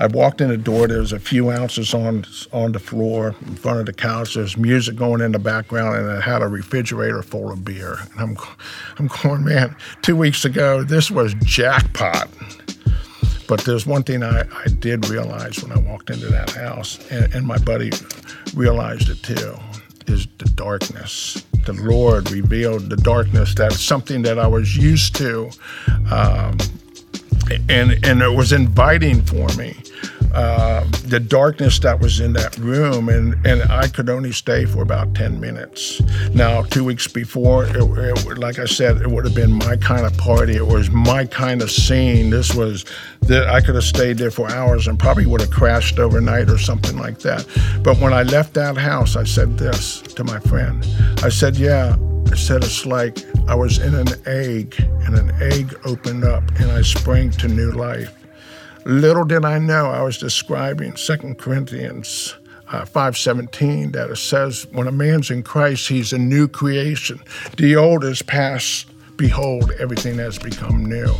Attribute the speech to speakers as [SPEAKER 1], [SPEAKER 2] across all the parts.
[SPEAKER 1] I walked in the door. There was a few ounces on on the floor in front of the couch. There's music going in the background, and I had a refrigerator full of beer. And I'm, I'm going, man. Two weeks ago, this was jackpot. But there's one thing I, I did realize when I walked into that house, and, and my buddy realized it too, is the darkness. The Lord revealed the darkness. That's something that I was used to. Um, and and it was inviting for me. Uh, the darkness that was in that room, and, and I could only stay for about 10 minutes. Now, two weeks before, it, it, like I said, it would have been my kind of party. It was my kind of scene. This was that I could have stayed there for hours and probably would have crashed overnight or something like that. But when I left that house, I said this to my friend. I said, Yeah, I said it's like I was in an egg and an egg opened up and I sprang to new life. Little did I know I was describing 2 Corinthians uh, 5.17 that it says, when a man's in Christ, he's a new creation. The old is past. Behold, everything has become new.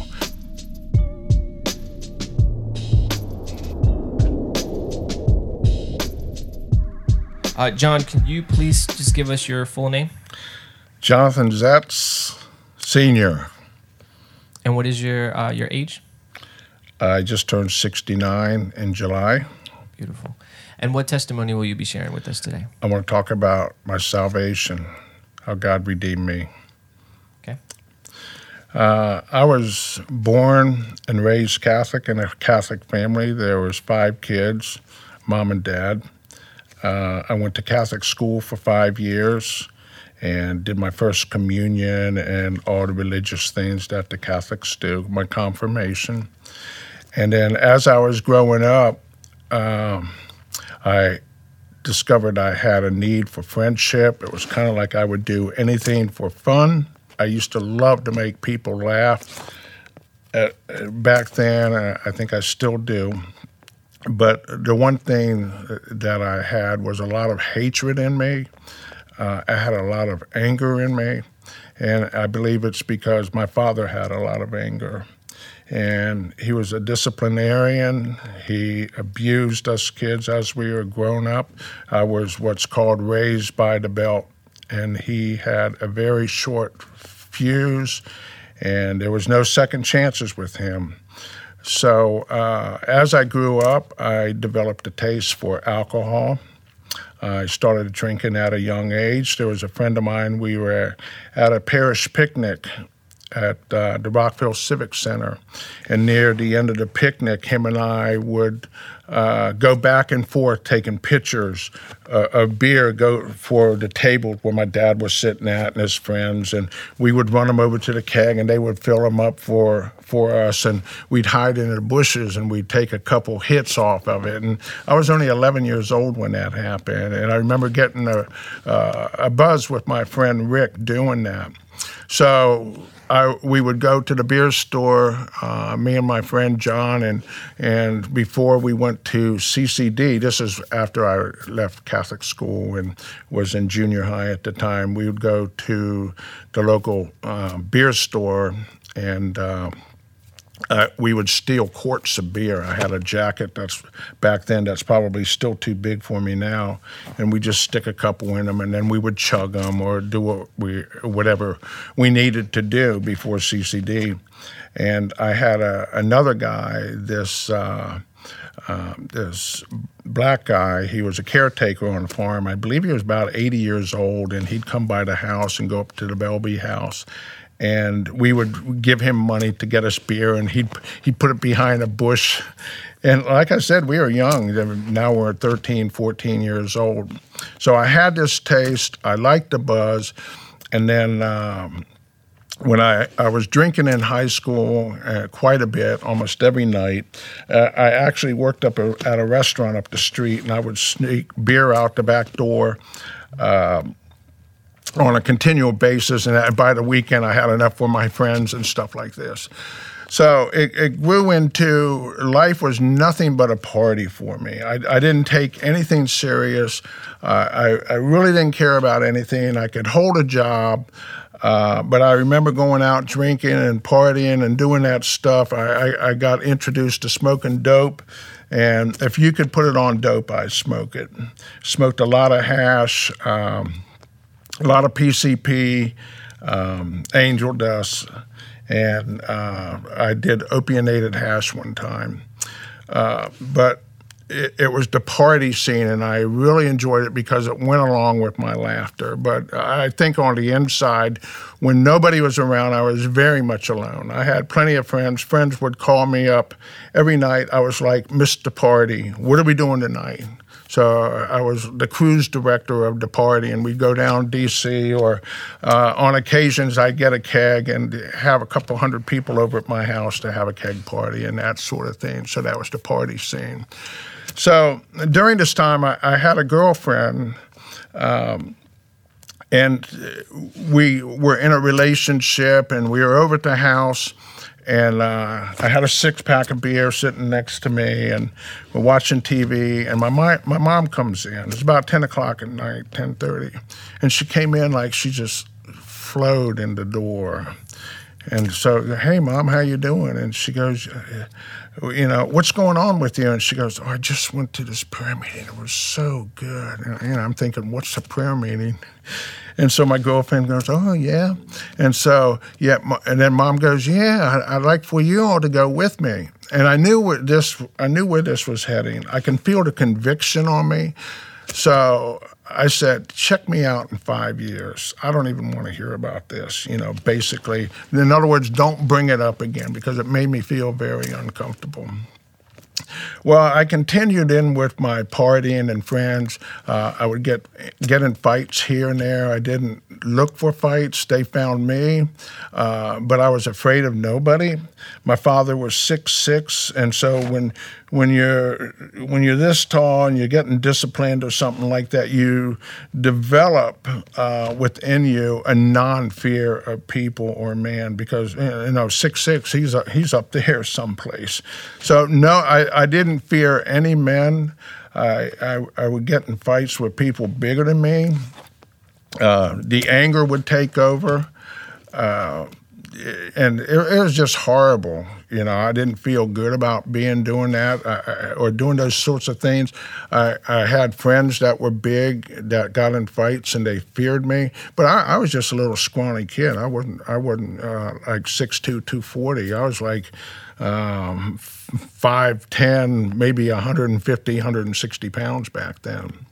[SPEAKER 2] Uh, John, can you please just give us your full name?
[SPEAKER 1] Jonathan Zetz, Senior.
[SPEAKER 2] And what is your uh, your age?
[SPEAKER 1] I just turned 69 in July.
[SPEAKER 2] Beautiful. And what testimony will you be sharing with us today?
[SPEAKER 1] I want to talk about my salvation, how God redeemed me.
[SPEAKER 2] Okay.
[SPEAKER 1] Uh, I was born and raised Catholic in a Catholic family. There was five kids, mom and dad. Uh, I went to Catholic school for five years and did my first communion and all the religious things that the Catholics do, my confirmation. And then as I was growing up, um, I discovered I had a need for friendship. It was kind of like I would do anything for fun. I used to love to make people laugh. Uh, back then, I think I still do. But the one thing that I had was a lot of hatred in me. Uh, I had a lot of anger in me. And I believe it's because my father had a lot of anger and he was a disciplinarian. He abused us kids as we were grown up. I was what's called raised by the belt, and he had a very short fuse, and there was no second chances with him. So uh, as I grew up, I developed a taste for alcohol. I started drinking at a young age. There was a friend of mine, we were at a parish picnic at uh, the Rockville Civic Center. And near the end of the picnic, him and I would uh, go back and forth taking pictures uh, of beer go for the table where my dad was sitting at and his friends. And we would run them over to the keg and they would fill them up for, for us. And we'd hide in the bushes and we'd take a couple hits off of it. And I was only 11 years old when that happened. And I remember getting a, uh, a buzz with my friend Rick doing that. So I, we would go to the beer store, uh, me and my friend John, and and before we went to CCD, this is after I left Catholic school and was in junior high at the time. We would go to the local uh, beer store and. Uh, uh, we would steal quarts of beer. I had a jacket that's back then that's probably still too big for me now, and we just stick a couple in them, and then we would chug them or do what we whatever we needed to do before CCD. And I had a, another guy, this. Uh, uh, this black guy, he was a caretaker on a farm. I believe he was about 80 years old, and he'd come by the house and go up to the Belby house and we would give him money to get us beer, and he'd he'd put it behind a bush. And like I said, we were young. Now we're 13, 14 years old. So I had this taste. I liked the buzz, and then. Um, when I, I was drinking in high school uh, quite a bit, almost every night, uh, I actually worked up a, at a restaurant up the street, and I would sneak beer out the back door. Um, on a continual basis. And by the weekend, I had enough for my friends and stuff like this. So it, it grew into life was nothing but a party for me. I, I didn't take anything serious. Uh, I, I really didn't care about anything. I could hold a job. Uh, but I remember going out drinking and partying and doing that stuff. I, I, I got introduced to smoking dope And if you could put it on dope, I'd smoke it. Smoked a lot of hash, um, a lot of PCP, um, angel dust, and uh, I did opiated hash one time. Uh, but it, it, was the party scene, and I really enjoyed it because it went along with my laughter. But I think on the inside, when nobody was around, I was very much alone. I had plenty of friends. Friends would call me up every night. I was like, Mr. Party, what are we doing tonight? So I was the cruise director of the party, and we'd go down D.C. or uh, on occasions I'd get a keg and have a couple hundred people over at my house to have a keg party and that sort of thing. So that was the party scene. So during this time, I, I had a girlfriend. Um, and we were in a relationship and we were over at the house and uh, I had a six pack of beer sitting next to me, and we're watching TV. And my my, my mom comes in. It's about ten o'clock at night, ten thirty, and she came in like she just flowed in the door. And so, hey, mom, how you doing? And she goes, you know, what's going on with you? And she goes, oh, I just went to this prayer meeting. It was so good. And, know, I'm thinking, what's a prayer meeting? And so my girlfriend goes, oh, yeah. And so, yeah, and then mom goes, yeah, I'd like for you all to go with me. And I knew where this, I knew where this was heading. I can feel the conviction on me. So I said, check me out in five years. I don't even want to hear about this, you know, basically. In other words, don't bring it up again because it made me feel very uncomfortable. Well, I continued in with my partying and friends. Uh, I would get get in fights here and there. I didn't look for fights; they found me. Uh, but I was afraid of nobody. My father was six six, and so when when you're when you're this tall and you're getting disciplined or something like that, you develop uh, within you a non-fear of people or man because you know six six he's a, he's up there someplace. So no, I, I didn't fear any men. I, I, I would get in fights with people bigger than me. Uh, the anger would take over. Uh, and it, it, was just horrible. You know, I didn't feel good about being doing that I, or doing those sorts of things. I, I, had friends that were big that got in fights and they feared me, but I, I was just a little scrawny kid. I wasn't. I wasn't uh, like 6'2", 240. I was like um, 5'10", maybe 150, 160 pounds back then.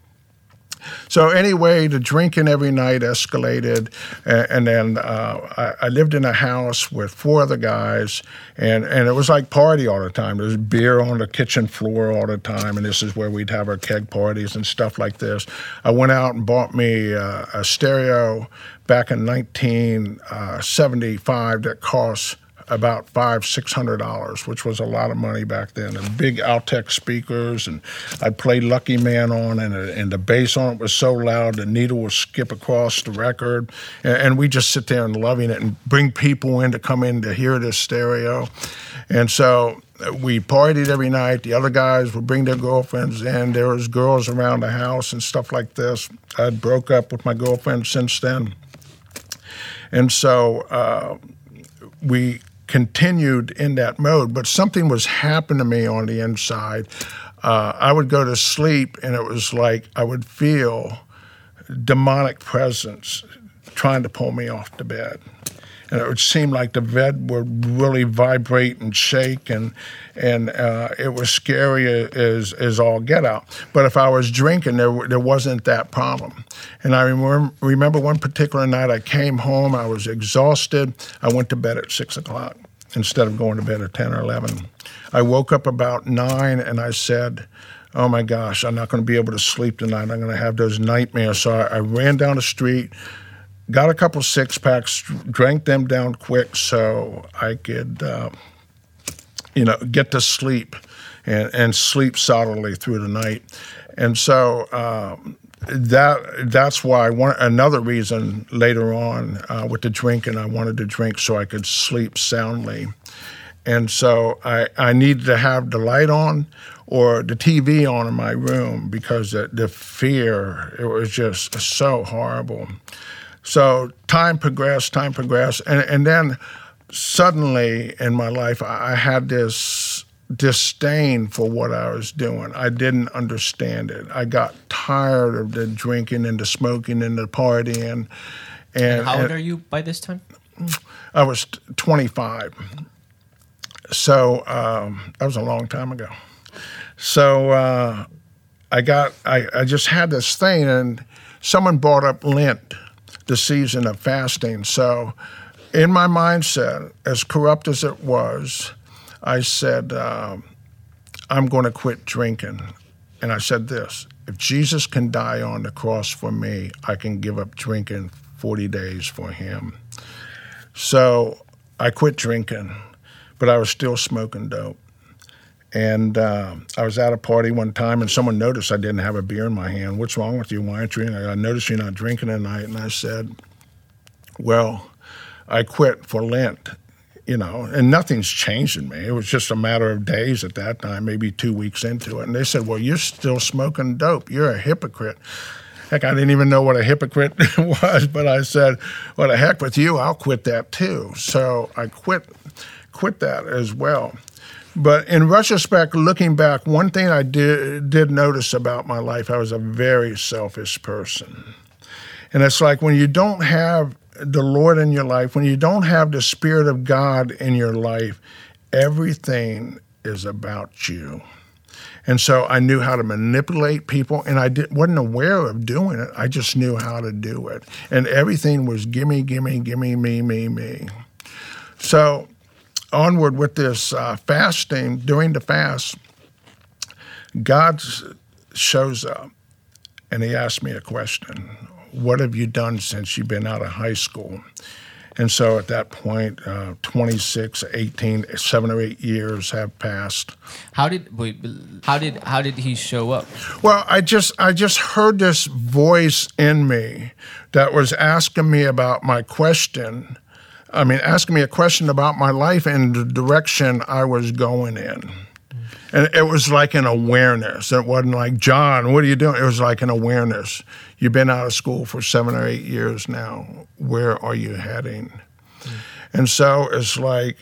[SPEAKER 1] So anyway, the drinking every night escalated, and, and then uh, I, I, lived in a house with four other guys, and, and it was like party all the time. There was beer on the kitchen floor all the time, and this is where we'd have our keg parties and stuff like this. I went out and bought me uh, a stereo back in 1975 uh, that cost about five, six hundred dollars, which was a lot of money back then. And big Altec speakers, and I'd play Lucky Man on, and, and the bass on it was so loud the needle would skip across the record, and, and we just sit there and loving it, and bring people in to come in to hear this stereo, and so uh, we partied every night. The other guys would bring their girlfriends in. There was girls around the house and stuff like this. I'd broke up with my girlfriend since then, and so uh, we continued in that mode, but something was happening to me on the inside. Uh, I would go to sleep, and it was like I would feel demonic presence trying to pull me off the bed and it would seem like the bed would really vibrate and shake, and and uh, it was scary as as all get out. But if I was drinking, there there wasn't that problem. And I remember remember one particular night I came home, I was exhausted. I went to bed at six o'clock instead of going to bed at ten or eleven. I woke up about nine, and I said oh my gosh, I'm not going to be able to sleep tonight. I'm going to have those nightmares. So I ran down the street, got a couple six packs, drank them down quick so I could, uh, you know, get to sleep and, and sleep solidly through the night. And so um, that that's why another reason later on uh, with the drinking, I wanted to drink so I could sleep soundly. And so I, I needed to have the light on or the TV on in my room because the, the fear, it was just so horrible. So time progressed, time progressed, and, and then suddenly in my life, I had this disdain for what I was doing. I didn't understand it. I got tired of the drinking and the smoking and the partying. And,
[SPEAKER 2] How old
[SPEAKER 1] and
[SPEAKER 2] are you by this time?
[SPEAKER 1] I was 25. So um, that was a long time ago. So uh, I got, I, I just had this thing, and someone brought up Lent, the season of fasting. So in my mindset, as corrupt as it was, I said, um, I'm going to quit drinking. And I said this if Jesus can die on the cross for me, I can give up drinking 40 days for him. So I quit drinking, but I was still smoking dope. And uh, I was at a party one time, and someone noticed I didn't have a beer in my hand. What's wrong with you? Why aren't you drinking? I noticed you're not drinking tonight. And I said, Well, I quit for Lent, you know, and nothing's changed in me. It was just a matter of days at that time, maybe two weeks into it. And they said, Well, you're still smoking dope. You're a hypocrite. Heck, I didn't even know what a hypocrite was, but I said, "Well, the heck with you, I'll quit that too." So I quit, quit that as well. But in retrospect, looking back, one thing I did did notice about my life, I was a very selfish person, and it's like when you don't have the Lord in your life, when you don't have the Spirit of God in your life, everything is about you. And so I knew how to manipulate people, and I did, wasn't aware of doing it. I just knew how to do it. And everything was gimme, gimme, gimme, me, me, me. So onward with this uh, fasting, during the fast, God shows up and he asked me a question What have you done since you've been out of high school? And so at that point, uh, 26, 18, seven or eight years have passed.
[SPEAKER 2] How did? How did how did he show up?
[SPEAKER 1] Well, I just I just heard this voice in me that was asking me about my question. I mean, asking me a question about my life and the direction I was going in. And it was like an awareness. It wasn't like, John, what are you doing? It was like an awareness. You've been out of school for seven or eight years now. Where are you heading? And so it's like,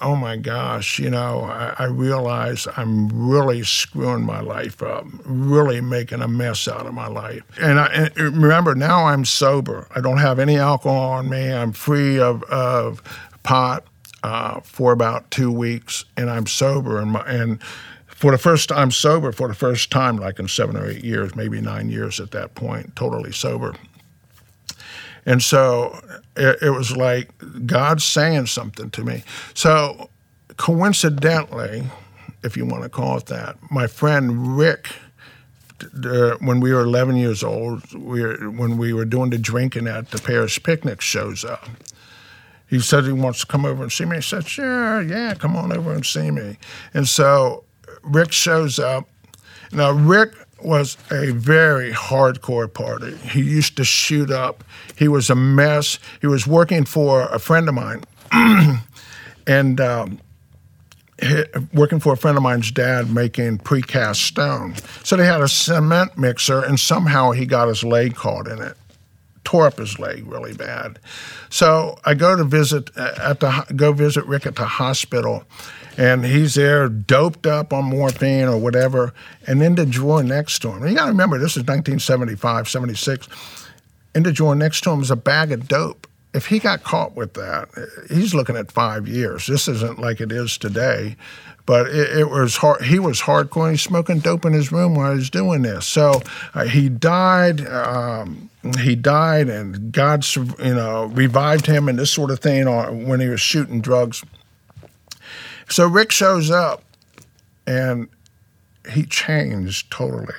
[SPEAKER 1] oh my gosh, you know, I, I realize I'm really screwing my life up, really making a mess out of my life. And, I, and remember, now I'm sober. I don't have any alcohol on me. I'm free of, of pot uh, for about two weeks, and I'm sober. And, my, and for the first I'm sober for the first time, like in seven or eight years, maybe nine years at that point, totally sober. And so it, it was like God saying something to me. So coincidentally, if you want to call it that, my friend Rick, uh, when we were 11 years old, we were, when we were doing the drinking at the parish picnic, shows up. He said he wants to come over and see me. I said, sure, yeah, come on over and see me. And so Rick shows up. Now, Rick was a very hardcore party. He used to shoot up. He was a mess. He was working for a friend of mine, and um, working for a friend of mine's dad making precast stone. So they had a cement mixer, and somehow he got his leg caught in it. Tore up his leg really bad. So I go to visit at the go visit Rick at the hospital, and he's there doped up on morphine or whatever. And in the drawer next to him, you got to remember this is 1975, 76. In the drawer next to him is a bag of dope. If he got caught with that, he's looking at five years. This isn't like it is today, but it, it was hard. He was hardcore. He's smoking dope in his room while he's doing this. So uh, he died. Um, he died, and God, you know, revived him and this sort of thing when he was shooting drugs. So Rick shows up and he changed totally.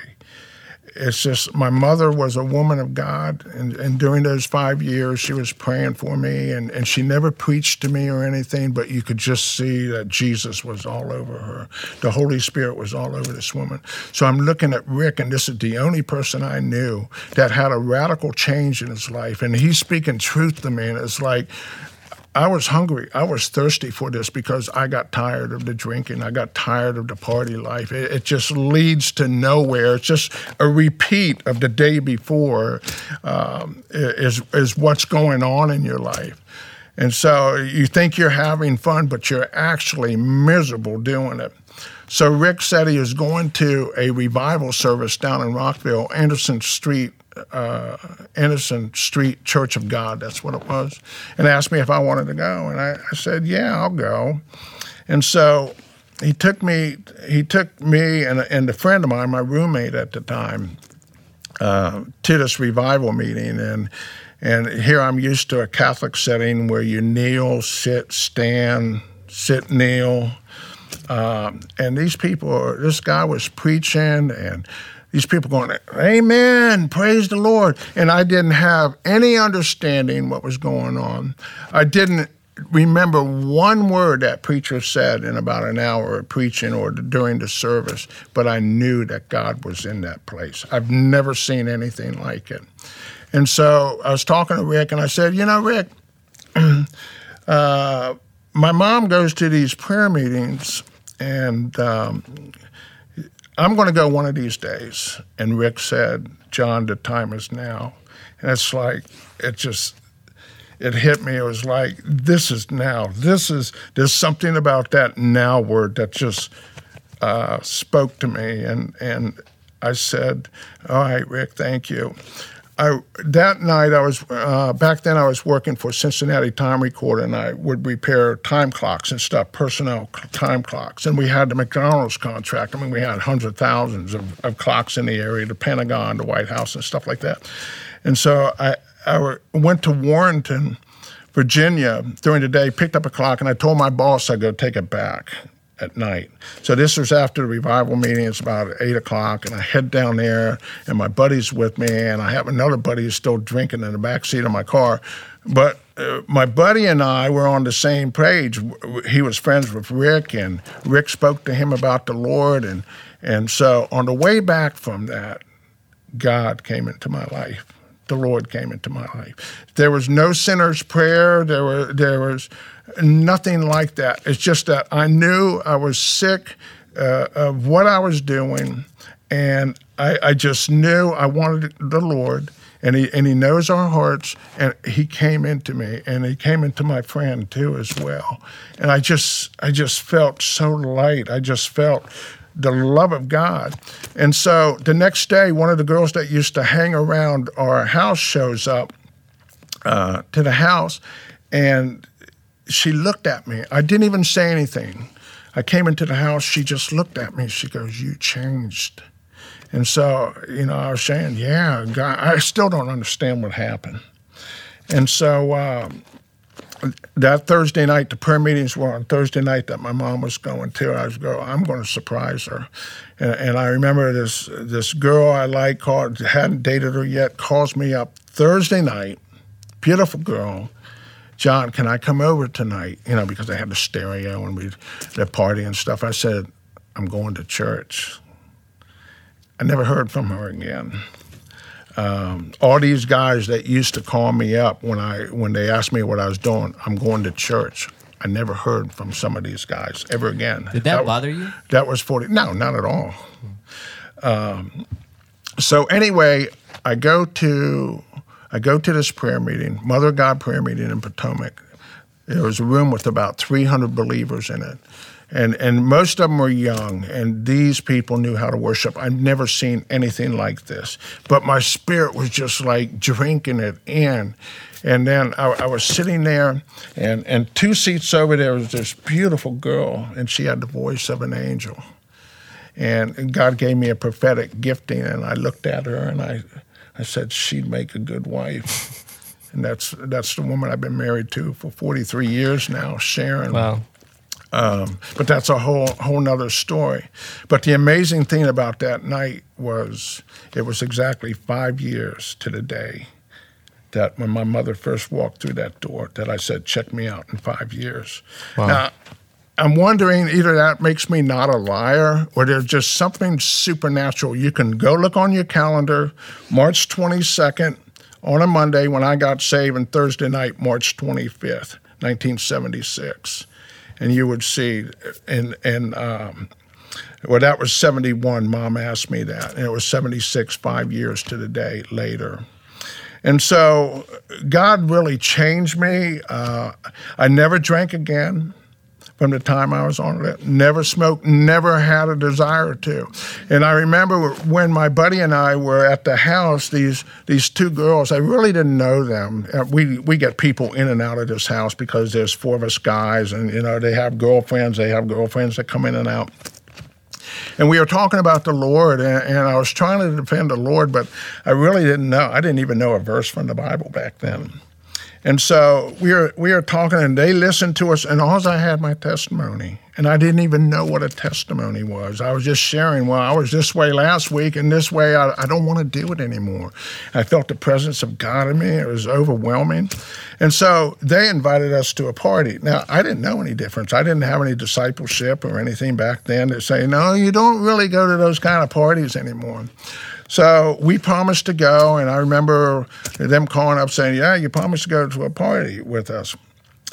[SPEAKER 1] It's just my mother was a woman of God, and, and during those five years, she was praying for me, and, and she never preached to me or anything, but you could just see that Jesus was all over her. The Holy Spirit was all over this woman. So I'm looking at Rick, and this is the only person I knew that had a radical change in his life, and he's speaking truth to me, and it's like, I was hungry. I was thirsty for this because I got tired of the drinking. I got tired of the party life. It, it just leads to nowhere. It's just a repeat of the day before um, is, is what's going on in your life. And so you think you're having fun, but you're actually miserable doing it. So Rick said he was going to a revival service down in Rockville, Anderson Street, uh, Anderson Street Church of God. That's what it was, and asked me if I wanted to go, and I, I said, "Yeah, I'll go." And so he took me. He took me and, and a friend of mine, my roommate at the time, uh, to this revival meeting, and and here I'm used to a Catholic setting where you kneel, sit, stand, sit, kneel. Um, and these people, this guy was preaching, and these people going, Amen, praise the Lord. And I didn't have any understanding what was going on. I didn't remember one word that preacher said in about an hour of preaching or during the service, but I knew that God was in that place. I've never seen anything like it. And so I was talking to Rick, and I said, You know, Rick, uh, my mom goes to these prayer meetings, and um, I'm going to go one of these days. And Rick said, John, the time is now. And it's like, it just, it hit me. It was like, this is now. This is, there's something about that now word that just uh, spoke to me. And, and I said, all right, Rick, thank you. I, that night I was uh, back then I was working for Cincinnati Time Recorder and I would repair time clocks and stuff, personnel time clocks. And we had the McDonald's contract. I mean, we had hundred thousands of, of clocks in the area, the Pentagon, the White House, and stuff like that. And so I, I went to Warrenton, Virginia during the day, picked up a clock, and I told my boss I'd go take it back at night. So this was after the revival meeting. It's about eight o'clock, and I head down there, and my buddy's with me, and I have another buddy who's still drinking in the back seat of my car. But uh, my buddy and I were on the same page. He was friends with Rick, and Rick spoke to him about the Lord, and and so on the way back from that, God came into my life the Lord came into my life. There was no sinner's prayer. There were there was nothing like that. It's just that I knew I was sick uh, of what I was doing, and I, I just knew I wanted the Lord. And he and he knows our hearts, and he came into me, and he came into my friend too as well. And I just I just felt so light. I just felt the love of God. And so the next day, one of the girls that used to hang around our house shows up uh, to the house, and she looked at me. I didn't even say anything. I came into the house. She just looked at me. She goes, "You changed." And so, you know, I was saying, "Yeah, God, I still don't understand what happened." And so, um, that Thursday night, the prayer meetings were on Thursday night that my mom was going to. I was go, I'm going to surprise her, and, and I remember this this girl I like called hadn't dated her yet calls me up Thursday night, beautiful girl. John, can I come over tonight? You know, because I had the stereo and we the party and stuff. I said, I'm going to church. I never heard from her again um, all these guys that used to call me up when I when they asked me what I was doing, I'm going to church. I never heard from some of these guys ever again.
[SPEAKER 2] Did that, that bother you?
[SPEAKER 1] That was forty. No, not at all. Um, so anyway, I go to I go to this prayer meeting, Mother God prayer meeting in Potomac. There was a room with about 300 believers in it and and most of them were young and these people knew how to worship. I've never seen anything like this. But my spirit was just like drinking it in. And then I, I, was sitting there and and two seats over there was this beautiful girl and she had the voice of an angel. And god gave me a prophetic gifting and i looked at her and i i said she'd make a good wife. And that's that's the woman i've been married to for 43 years now sharon.
[SPEAKER 2] Wow
[SPEAKER 1] um, but that's a whole whole nother story. But the amazing thing about that night was it was exactly five years to the day that when my mother first walked through that door that I said, check me out in five years. Wow. Now, I'm wondering either that makes me not a liar or there's just something supernatural. You can go look on your calendar, March 22nd on a Monday when I got saved, and Thursday night, March 25th, 1976 and you would see, and and um, well, that was seventy one. Mom asked me that, and it was seventy six, five years to the day later. And so God really changed me. Uh, I never drank again from the time I was on it. Never smoked, never had a desire to. And I remember when my buddy and I were at the house, these these two girls, I really didn't know them. Uh, we we get people in and out of this house because there's four of us guys, and you know they have girlfriends, they have girlfriends that come in and out. And we were talking about the Lord, and, and, I was trying to defend the Lord, but I really didn't know. I didn't even know a verse from the Bible back then. And so we are we are talking, and they listened to us, and all I had my testimony, and I didn't even know what a testimony was. I was just sharing. Well, I was this way last week, and this way I, I don't want to do it anymore. I felt the presence of God in me; it was overwhelming, and so they invited us to a party. Now I didn't know any difference. I didn't have any discipleship or anything back then to say, no, you don't really go to those kind of parties anymore. So we promised to go, and I remember them calling up saying, "Yeah, you promised to go to a party with us."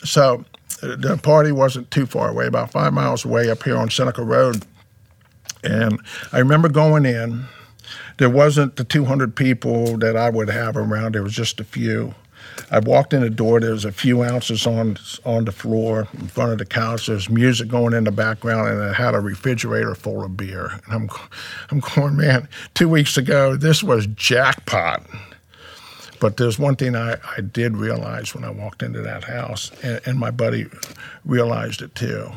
[SPEAKER 1] So uh, the party wasn't too far away, about five miles away up here on Seneca Road. And I remember going in. There wasn't the 200 people that I would have around. There was just a few. I walked in the door. There was a few ounces on on the floor in front of the couch. There's music going in the background, and it had a refrigerator full of beer. And I'm, I'm going, man. Two weeks ago, this was jackpot. But there's one thing I, I did realize when I walked into that house, and, and my buddy realized it too,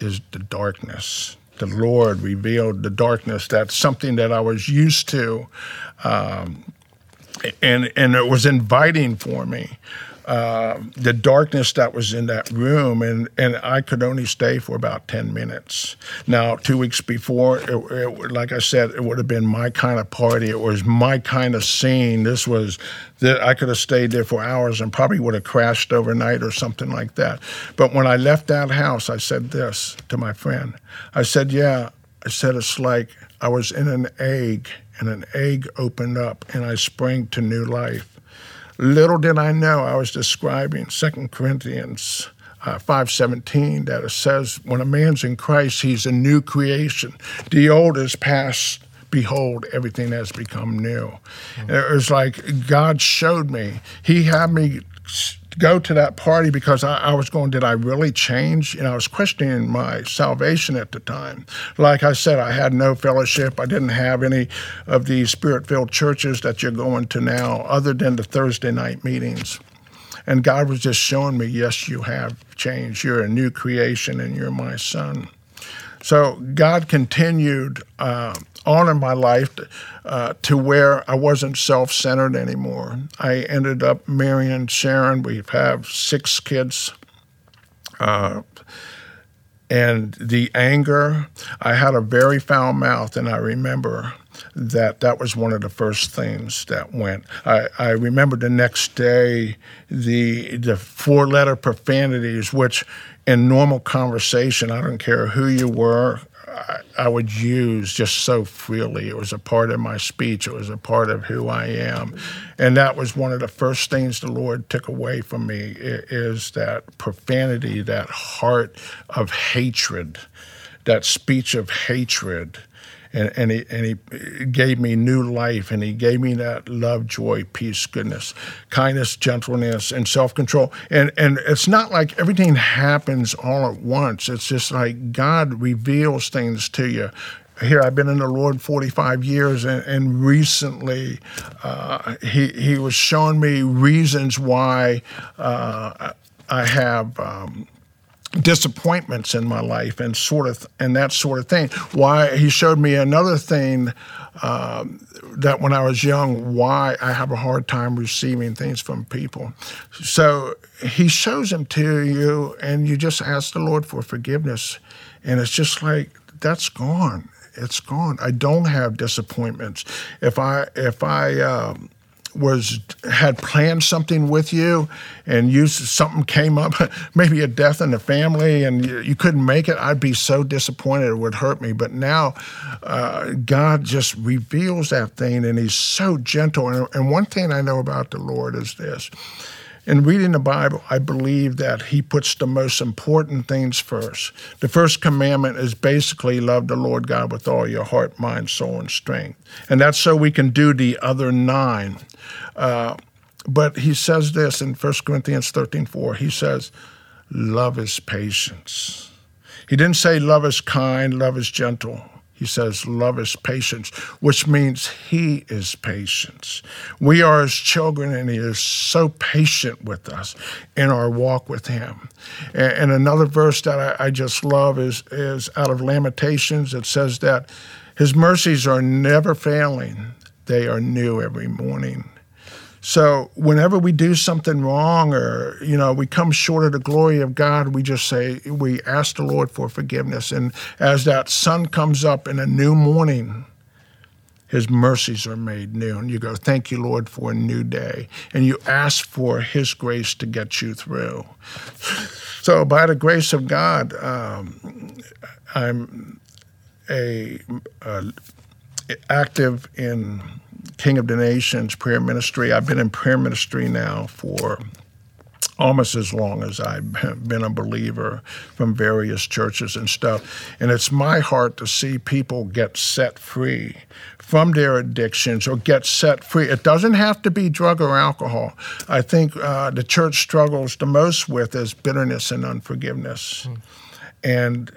[SPEAKER 1] is the darkness the Lord revealed the darkness. That's something that I was used to. Um, and and it was inviting for me. Uh, the darkness that was in that room, and, and I could only stay for about 10 minutes. Now, two weeks before, it, it, like I said, it would have been my kind of party. It was my kind of scene. This was that I could have stayed there for hours and probably would have crashed overnight or something like that. But when I left that house, I said this to my friend. I said, Yeah, I said, it's like I was in an egg and an egg opened up and I sprang to new life. Little did I know I was describing 2 Corinthians uh, 5.17 that it says, when a man's in Christ, he's a new creation. The old is past, behold, everything has become new. Mm-hmm. It was like God showed me. He had me go to that party because I, I, was going, did I really change? You know, I was questioning my salvation at the time. Like I said, I had no fellowship. I didn't have any of these spirit filled churches that you're going to now, other than the Thursday night meetings. And God was just showing me, yes, you have changed. You're a new creation and you're my son. So God continued uh, on in my life uh, to where I wasn't self centered anymore. I ended up marrying Sharon. We have six kids. Uh, and the anger, I had a very foul mouth, and I remember that that was one of the first things that went. I, I remember the next day the the four letter profanities, which in normal conversation, I don't care who you were, I, I, would use just so freely. It was a part of my speech. It was a part of who I am, and that was one of the first things the Lord took away from me is that profanity, that heart of hatred, that speech of hatred and, and, he, and he gave me new life and he gave me that love joy peace goodness kindness gentleness and self-control. And and it's not like everything happens all at once. It's just like god reveals things to you. Here I've been in the Lord 45 years, and, and recently uh, he he was showing me reasons why uh, I have um, disappointments in my life and sort of and that sort of thing. Why he showed me another thing um, that when I was young, why I have a hard time receiving things from people. So he shows them to you, and you just ask the Lord for forgiveness, and it's just like that's gone. It's gone. I don't have disappointments. If I if I um, was had planned something with you and you something came up maybe a death in the family and you, you couldn't make it i'd be so disappointed it would hurt me. But now uh, god just reveals that thing and he's so gentle. And, and one thing i know about the lord is this in reading the Bible, I believe that he puts the most important things first. The first commandment is basically love the Lord God with all your heart, mind, soul, and strength. And that's so we can do the other nine. Uh, but he says this in 1 Corinthians 13 4. He says, Love is patience. He didn't say love is kind, love is gentle. He says, Love is patience, which means He is patience. We are His children, and He is so patient with us in our walk with Him. And, another verse that I, just love is, is out of Lamentations. It says that His mercies are never failing, they are new every morning. So whenever we do something wrong or you know we come short of the glory of God, we just say we ask the Lord for forgiveness. And as that sun comes up in a new morning, his mercies are made new. And you go, Thank you, Lord, for a new day. And you ask for his grace to get you through. So, by the grace of God, um, I'm a, a active in King of the Nations prayer ministry. I've been in prayer ministry now for almost as long as I've been a believer from various churches and stuff. And it's my heart to see people get set free from their addictions or get set free. It doesn't have to be drug or alcohol. I think uh, the church struggles the most with is bitterness and unforgiveness. Mm. And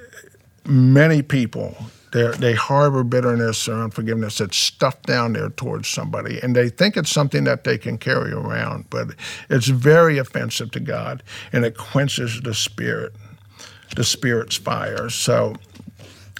[SPEAKER 1] many people they they harbor bitterness or unforgiveness that's stuffed down there towards somebody, and they think it's something that they can carry around, but it's very offensive to God, and it quenches the spirit, the spirit's fire. So.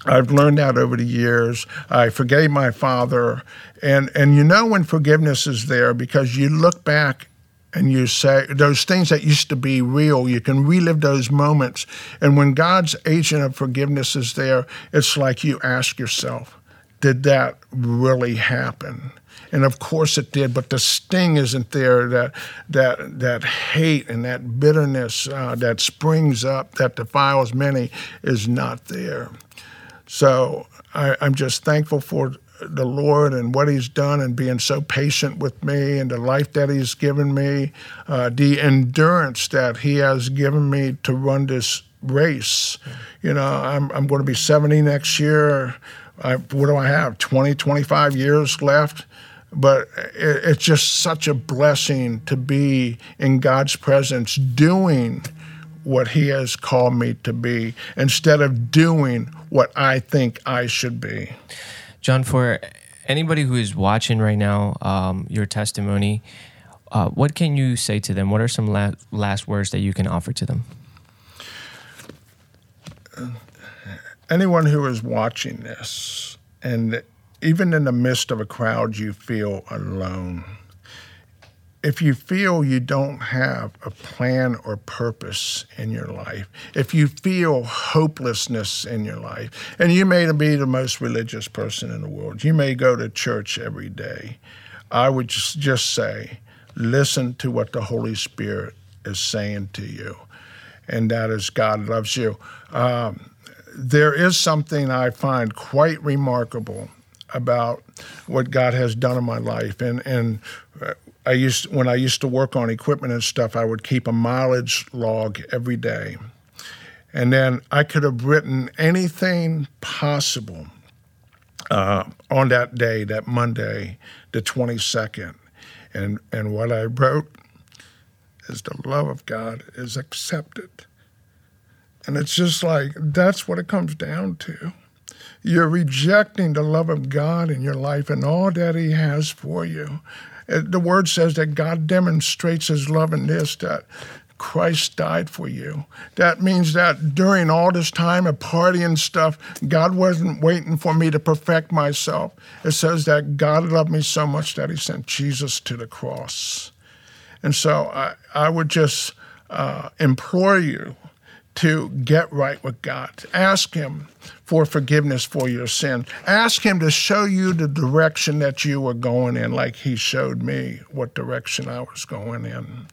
[SPEAKER 1] I've learned that over the years. I forgave my father, and and you know when forgiveness is there because you look back and you say those things that used to be real, you can relive those moments. And when God's agent of forgiveness is there, it's like you ask yourself, did that really happen? And of course it did, but the sting isn't there. That that that hate and that bitterness uh, that springs up that defiles many is not there. So I, I'm just thankful for the Lord and what He's done and being so patient with me and the life that He's given me, uh, the endurance that He has given me to run this race. You know, I'm, I'm going to be 70 next year. I, what do I have? 20, 25 years left. But it, it's just such a blessing to be in God's presence doing what He has called me to be instead of doing what I think I should be.
[SPEAKER 2] John, for anybody who is watching right now, um, your testimony, uh, what can you say to them? What are some la- last words that you can offer to them?
[SPEAKER 1] Anyone who is watching this, and even in the midst of a crowd, you feel alone if you feel you don't have a plan or purpose in your life, if you feel hopelessness in your life, and you may be the most religious person in the world, you may go to church every day, I would just, say, listen to what the Holy Spirit is saying to you, and that is God loves you. Um, there is something I find quite remarkable about what God has done in my life, and and I used when I used to work on equipment and stuff, I would keep a mileage log every day. And then I could have written anything possible uh, on that day, that Monday, the 22nd. And, and what I wrote is the love of God is accepted. And it's just like that's what it comes down to. You're rejecting the love of God in your life and all that He has for you. Uh, the word says that God demonstrates his love in this that Christ died for you. That means that during all this time of party and stuff, God wasn't waiting for me to perfect myself. It says that God loved me so much that he sent Jesus to the cross. And so I, I would just uh, implore you to get right with God. Ask Him for forgiveness for your sin. Ask Him to show you the direction that you were going in, like He showed me what direction I was going in.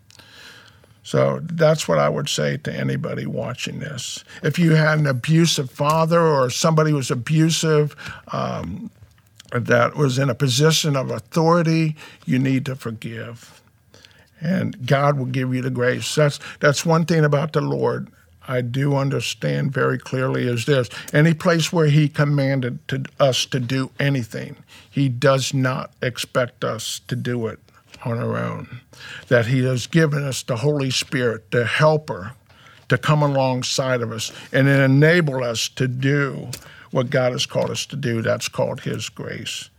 [SPEAKER 1] So that's what I would say to anybody watching this. If you had an abusive father or somebody was abusive, um, that was in a position of authority, you need to forgive. And God will give you the grace. That's, that's one thing about the Lord. I do understand very clearly is this any place where he commanded to us to do anything, he does not expect us to do it on our own. That he has given us the Holy Spirit, the helper, to come alongside of us and enable us to do what God has called us to do. That's called His grace.